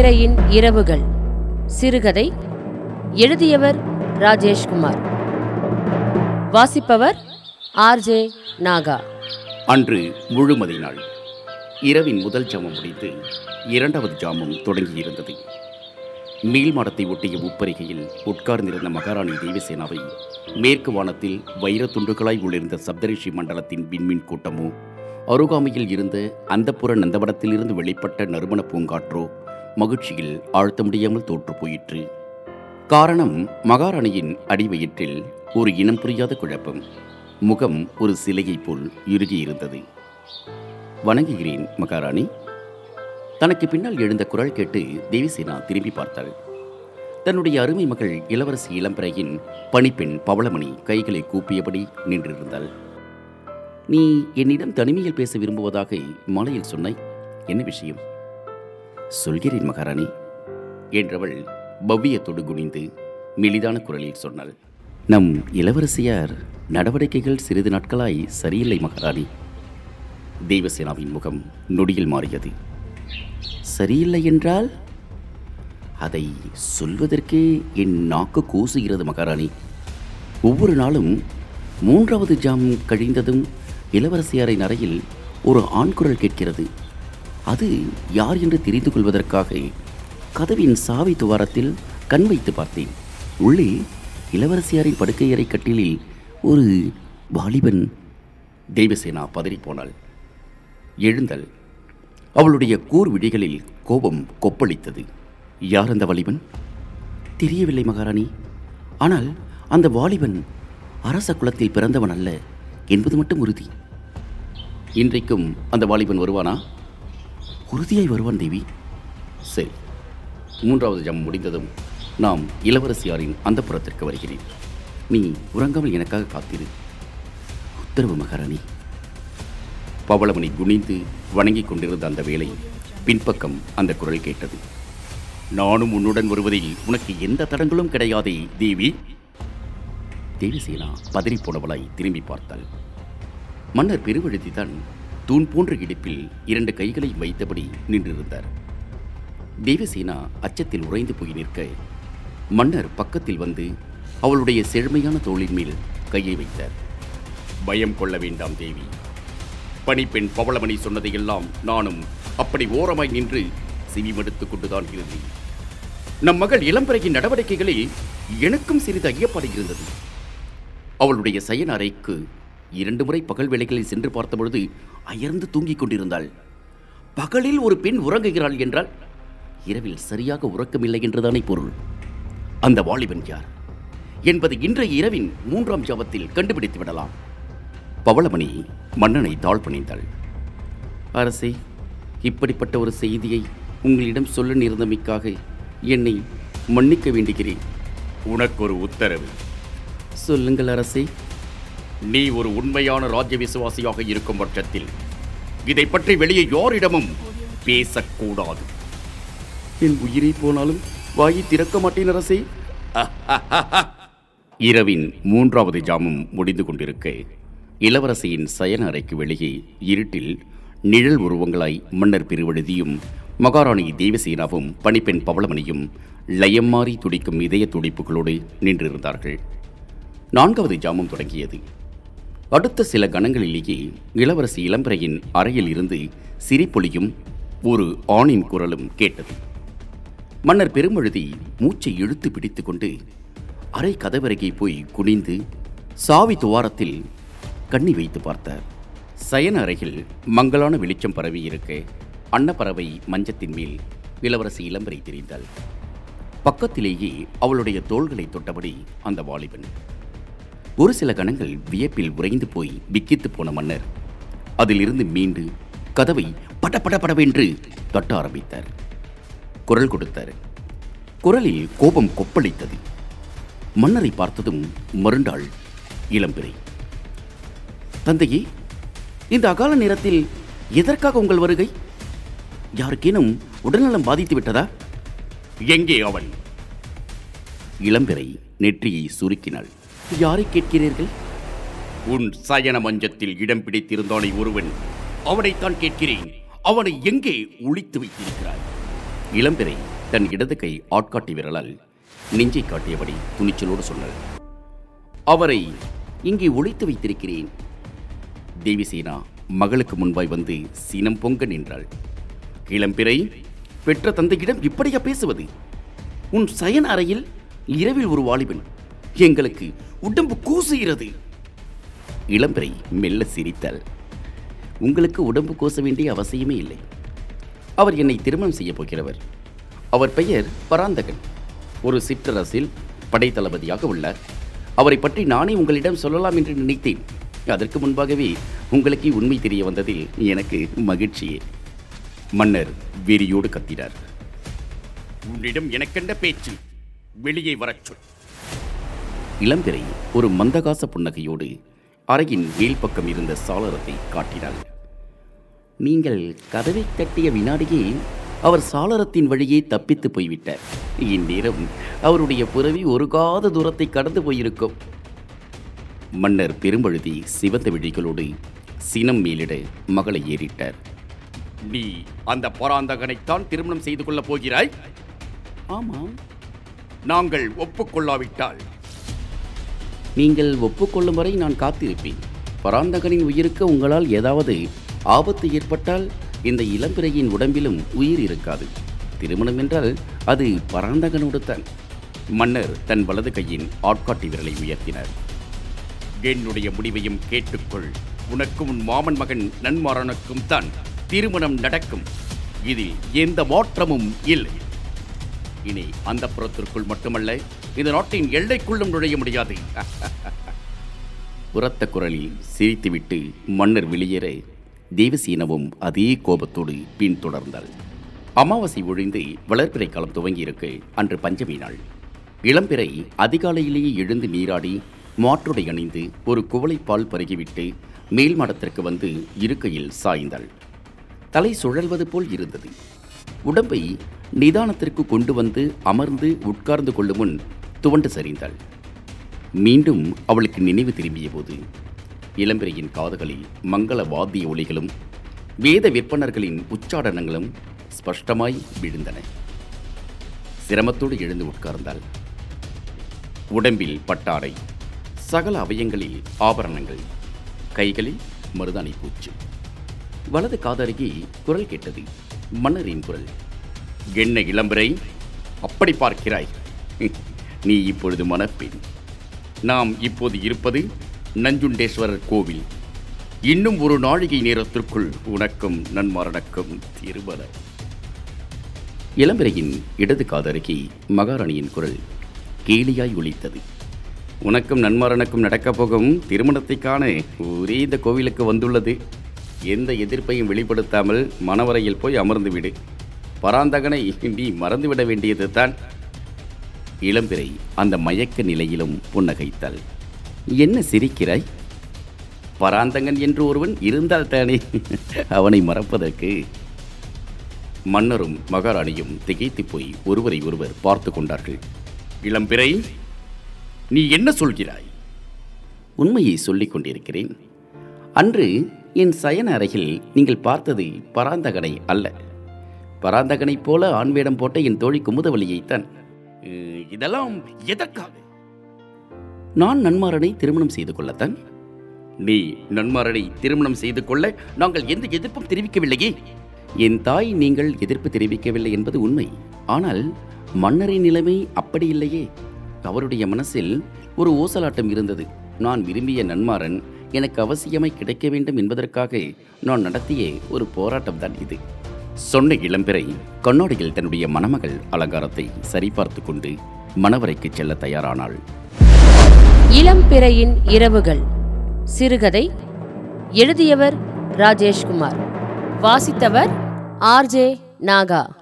இளம்பிறையின் இரவுகள். சிறுகதை. எழுதியவர் ராஜேஷ்குமார். வாசிப்பவர் ஆர்ஜே நாகா. அன்று முழுமதி நாள். இரவின் முதல் ஜாமம் முடிந்து இரண்டாவது ஜாமம் தொடங்கியிருந்தது. மேல்மாடத்தை ஒட்டிய உப்பரிகையில் உட்கார்ந்திருந்த மகாராணி தேவசேனாவை மேற்கு வானத்தில் வைரத்துண்டுகளாய் உள்ளிருந்த சப்தரிஷி மண்டலத்தின் விண்மீன் கூட்டமோ அருகாமையில் இருந்த அந்தப்புற நந்தவனத்திலிருந்து வெளிப்பட்ட நறுமண பூங்காற்றோ மகிழ்ச்சியில் ஆழ்த்த முடியாமல் தோற்று போயிற்று காரணம் மகாராணியின் அடிவயிற்றில் ஒரு இனம் புரியாத குழப்பம். முகம் ஒரு சிலையைப் போல் இறுகியிருந்தது. வணங்குகிறேன் மகாராணி. தனக்கு பின்னால் எழுந்த குரல் கேட்டு தேவிசேனா திரும்பி பார்த்தாள். தன்னுடைய அருமை மகள் இளவரசி இளம்பிறையின் பணிப்பெண் பவளமணி கைகளை கூப்பியபடி நின்றிருந்தாள். நீ என்னிடம் தனிமையில் பேச விரும்புவதாக மாலையில் சொன்னாய். என்ன விஷயம்? சொல்கிறேன் மகாராணி என்றவள் பவ்யத்தோடு குனிந்து மெலிதான குரலில் சொன்னாள். நம் இளவரசியார் நடவடிக்கைகள் சிறிது நாட்களாய் சரியில்லை மகாராணி. தேவசேனாவின் முகம் நொடியில் மாறியது. சரியில்லை என்றால்? அதை சொல்வதற்கே என் நாக்கு கூசுகிறது மகாராணி. ஒவ்வொரு நாளும் மூன்றாவது ஜாம் கழிந்ததும் இளவரசியாரின் அறையில் ஒரு ஆண் குரல் கேட்கிறது. அது யார் என்று தெரிந்து கொள்வதற்காக கதவின் சாவி துவாரத்தில் கண் வைத்து பார்த்தேன். உள்ளே இளவரசியாரின் படுக்கையறை கட்டிலில் ஒரு வாலிபன் தெய்வசேனா பதறிப்போனாள். எழுந்தல் அவளுடைய கூர் விழிகளில் கோபம் கொப்பளித்தது. யார் அந்த வாலிபன்? தெரியவில்லை மகாராணி. ஆனால் அந்த வாலிபன் அரச குலத்தில் பிறந்தவன் அல்ல என்பது மட்டும் உறுதி. இன்றைக்கும் அந்த வாலிபன் வருவானா? உறுதியாய் வருவான் தேவி. சரி மூன்றாவது ஜம் முடிந்ததும் நாம் இளவரசியாரின் அந்த புறத்திற்கு வருகிறேன். நீ உறங்காமல் எனக்காக காத்திரு. உத்தரவு மகாராணி. பவளமணி குனிந்து வணங்கிக் கொண்டிருந்த அந்த வேளை பின்பக்கம் அந்த குரல் கேட்டது. நானும் உன்னுடன் வருவதில் உனக்கு எந்த தடங்களும் கிடையாதே தேவி. தேவிசேனா பதறிப்போனவளாய் திரும்பி பார்த்தாள். மன்னர் பெருவழுதிதான் தூண் போன்ற இடுப்பில் இரண்டு கைகளை வைத்தபடி நின்றிருந்தார். தேவசேனா அச்சத்தில் உறைந்து போய் நிற்க மன்னர் பக்கத்தில் வந்து அவளுடைய செழுமையான தோளின் மேல் கையை வைத்தார். பயம் கொள்ள வேண்டாம் தேவி. பணிப்பெண் பவளமணி சொன்னதையெல்லாம் நானும் அப்படி ஓரமாய் நின்று செவிமடுத்துக் கொண்டுதான் இருந்தேன். நம் மகள் இளம்பரையின் நடவடிக்கைகளில் எனக்கும் சிறிது ஐயப்பாடு இருந்தது. அவளுடைய சயன அறைக்கு இரண்டு முறை பகல் வேளைகளில் சென்று பார்த்தபொழுது அயர்ந்து தூங்கிக் கொண்டிருந்தாள். பகலில் ஒரு பெண் உறங்குகிறாள் என்றால் இரவில் சரியாக உறக்கமில்லை என்றுதானே பொருள். அந்த வாலிபன் யார்? என்பது இன்றைய இரவின் மூன்றாம் ஜாமத்தில் கண்டுபிடித்து விடலாம். பவளமணி மன்னனை தாழ் பணிந்தாள் அரசே இப்படிப்பட்ட ஒரு செய்தியை உங்களிடம் சொல்ல நேர்ந்தமைக்காக என்னை மன்னிக்க வேண்டுகிறேன். உனக்கு ஒரு உத்தரவு. சொல்லுங்கள் அரசே. நீ ஒரு உண்மையான ராஜ்ய விசுவாசியாக இருக்கும் பட்சத்தில் இதை பற்றி வெளியே யாரிடமும் பேசக்கூடாது. என் உயிரை போனாலும் வாயை திறக்க மாட்டேன் அரசே. இரவின் மூன்றாவது ஜாமம் முடிந்து கொண்டிருக்க இளவரசியின் சயன அறைக்கு வெளியே இருட்டில் நிழல் உருவங்களாய் மன்னர் பெருவழுதியும் மகாராணி தேவசேனாவும் பணிப்பெண் பவளமணியும் லயம் மாறி துடிக்கும் இதய துடிப்புகளோடு நின்றிருந்தார்கள். நான்காவது ஜாமம் தொடங்கியது. அடுத்த சில கணங்களிலேயே இளவரசி இளம்பரையின் அறையில் இருந்து சிரிப்பொலியும் ஒரு ஆணின் குரலும் கேட்டது. மன்னர் பெருமழுதி மூச்சை இழுத்து பிடித்துக்கொண்டு அறை கதவருகே போய் குனிந்து சாவி துவாரத்தில் கண்ணி வைத்து பார்த்தார். சயன அறையில் மங்களான வெளிச்சம் பரவி இருக்க அன்னப்பறவை மஞ்சத்தின் மேல் இளவரசி இளம்பரை தெரிந்தாள். பக்கத்திலேயே அவளுடைய தோள்களை தொட்டபடி அந்த வாலிபன் ஒரு சில கணங்கள் வியப்பில் உறைந்து போய் விக்கித்து போன மன்னர். அதிலிருந்து மீண்டு கதவை பட பட படவென்று தட்ட ஆரம்பித்தார். குரல் கொடுத்தார். குரலில் கோபம் கொப்பளித்தது. மன்னரை பார்த்ததும் மருண்டாள் இளம்பிறை. தந்தையே இந்த அகால நேரத்தில் எதற்காக உங்கள் வருகை? யாருக்கேனும் உடல்நலம் பாதித்து விட்டதா? எங்கே அவன்? இளம்பிறை நெற்றியை சுருக்கினாள். யாரை கேட்கிறீர்கள்? உன் சயன மஞ்சத்தில் இடம் பிடித்திருந்தானே ஒருவன் அவனைத்தான் கேட்கிறேன். அவனை எங்கே ஒழித்து வைத்திருக்கிறாய்? இளம்பிறை தன் இடது கை ஆட்காட்டி விரலால் நெஞ்சை காட்டியபடி துணிச்சலோடு சொன்னாள். அவரை இங்கே ஒழித்து வைத்திருக்கிறேன். தேவிசேனா மகளுக்கு முன்பாய் வந்து சினம் பொங்க நின்றாள். இளம்பிறை பெற்ற தந்தையிடம் இப்படியா பேசுவது? உன் சயன அறையில் இரவில் ஒரு வாலிபன் எங்களுக்கு உடம்பு கூசுகிறது. இளம்பரை மெல்ல சிரித்தாள். உங்களுக்கு உடம்பு கூச வேண்டிய அவசியமே இல்லை. அவர் என்னை திருமணம் செய்யப் போகிறவர். அவர் பெயர் பராந்தகன். ஒரு சிற்றரசில் படைத்தளபதியாக உள்ளார். அவரை பற்றி நானே உங்களிடம் சொல்லலாம் என்று நினைத்தேன். அதற்கு முன்பாகவே உங்களுக்கு உண்மை தெரிய வந்ததில் எனக்கு மகிழ்ச்சியே. மன்னர் வெறியோடு கத்தினார். உன்னிடம் எனக்கெண்ட பேச்சு? வெளியே வரச் சொல். இளம்பிறை ஒரு மந்தகாச புன்னகையோடு அறையின் மேல் பக்கம் இருந்த சாளரத்தை காட்டினாள். நீங்கள் கதவை தட்டிய வினாடியே அவர் சாளரத்தின் வழியே தப்பித்து போய்விட்டார். இந்நேரம் அவருடைய புறவி ஒரு காத தூரத்தை கடந்து போயிருக்கும். மன்னர் பெரும்பழுதி சிவந்த விழிகளோடு சினம் மேலிட மகளை ஏறிட்டார். நீ அந்த பராந்தகனைத்தான் திருமணம் செய்து கொள்ளப் போகிறாய்? ஆமாம். நாங்கள் ஒப்புக்கொள்ளாவிட்டால் நீங்கள் ஒப்புக்கொள்ளும் வரை நான் காத்திருப்பேன். பராந்தகனின் உயிருக்கு உங்களால் ஏதாவது ஆபத்து ஏற்பட்டால் இந்த இளம்பிறையின் உடம்பிலும் உயிர் இருக்காது. திருமணம் என்றால் அது பராந்தகனோடு தான். மன்னர் தன் வலது கையின் ஆட்காட்டி விரலை உயர்த்தினார். என்னுடைய முடிவையும் கேட்டுக்கொள். உனக்கும் உன் மாமன் மகன் நன்மாறனுக்கும் தான் திருமணம் நடக்கும். இதில் எந்த மாற்றமும் இல்லை. இனி அந்த புறத்திற்குள் மட்டுமல்ல இந்த நாட்டின் எல்லைக்குள்ளும் நுழைய முடியாது. உரத்த குரலில் சிரித்துவிட்டு மன்னர் வெளியேற தேவசீனவும் அதே கோபத்தோடு பின்தொடர்ந்தாள். அமாவாசை ஒழிந்து வளர்பிறை காலம் துவங்கியிருக்கு அன்று பஞ்சமி நாள். இளம்பிறை அதிகாலையிலேயே எழுந்து நீராடி மாற்றுடை அணிந்து ஒரு குவளை பால் பருகிவிட்டு மேல் மாடத்திற்கு வந்து இருக்கையில் சாய்ந்தாள். தலை சுழல்வது போல் இருந்தது. உடம்பை நிதானத்திற்கு கொண்டு வந்து அமர்ந்து உட்கார்ந்து கொள்ளும் முன் துவண்டு சரிந்தாள். மீண்டும் அவளுக்கு நினைவு திரும்பிய போது இளம்பிறையின் காதுகளில் மங்கள வாத்திய ஒளிகளும் வேத விற்பனர்களின் உச்சாடனங்களும் ஸ்பஷ்டமாய் விழுந்தன. சிரமத்தோடு எழுந்து உட்கார்ந்தாள். உடம்பில் பட்டாடை சகல அவயங்களில் ஆபரணங்கள் கைகளில் மருதாணி பூச்சு. வலது காதருகே குரல் கேட்டது மன்னரின் குரல் என்ன இளம்பிறை அப்படி பார்க்கிறாய்? நீ இப்பொழுது மணப்பெண். நாம் இப்போது இருப்பது நஞ்சுண்டேஸ்வரர் கோவில். இன்னும் ஒரு நாழிகை நேரத்திற்குள் உனக்கும் நன்மரணக்கும் திருமணம் இளம்பிரையின் இடது காதருகே மகாராணியின் குரல் கேலியாய் ஒழித்தது உனக்கும் நன்மரணக்கும் நடக்கப் போகும் திருமணத்தை காண ஒரே இந்த கோவிலுக்கு வந்துள்ளது. எந்த எதிர்ப்பையும் வெளிப்படுத்தாமல் மணவரையில் போய் அமர்ந்து விடு பராந்தகனை நீ மறந்துவிட வேண்டியது தான் இளம்பிறை அந்த மயக்க நிலையிலும் புன்னகைத்தாள் என்ன சிரிக்கிறாய்? பராந்தகன் என்று ஒருவன் இருந்தால் தானே அவனை மறப்பதற்கு. மன்னரும் மகாராணியும் திகைத்து போய் ஒருவரை ஒருவர் பார்த்து கொண்டார்கள். இளம்பிறை நீ என்ன சொல்கிறாய்? உண்மையை சொல்லிக் கொண்டிருக்கிறேன். அன்று என் சயன அறையில் நீங்கள் பார்த்தது பராந்தகனை அல்ல. பராந்தகனைப் போல ஆண்வேடம் போட்ட என் தோழி குமுதவலியைத்தான் இதெல்லாம் எதற்காக? நான் நன்மாரனை திருமணம் செய்து கொள்ளத்தான். நீ நன்மாரனை திருமணம் செய்து கொள்ள நாங்கள் எந்த எதிர்ப்பும் தெரிவிக்கவில்லையே. என் தாய் நீங்கள் எதிர்ப்பு தெரிவிக்கவில்லை என்பது உண்மை. ஆனால் மன்னரின் நிலைமை அப்படி இல்லையே. அவருடைய மனசில் ஒரு ஊசலாட்டம் இருந்தது. நான் விரும்பிய நன்மாரன் எனக்கு அவசியமாய் கிடைக்க வேண்டும் என்பதற்காக நான் நடத்திய ஒரு போராட்டம் தான் இது. சொன்ன இளம்பிறை கண்ணாடியில் தன்னுடைய மணமகள் அலங்காரத்தை சரிபார்த்து கொண்டு மணவரைக்கு செல்ல தயாரானாள். இளம்பிறையின் இரவுகள். சிறுகதை. எழுதியவர் ராஜேஷ்குமார். வாசித்தவர் ஆர்ஜே நாகா.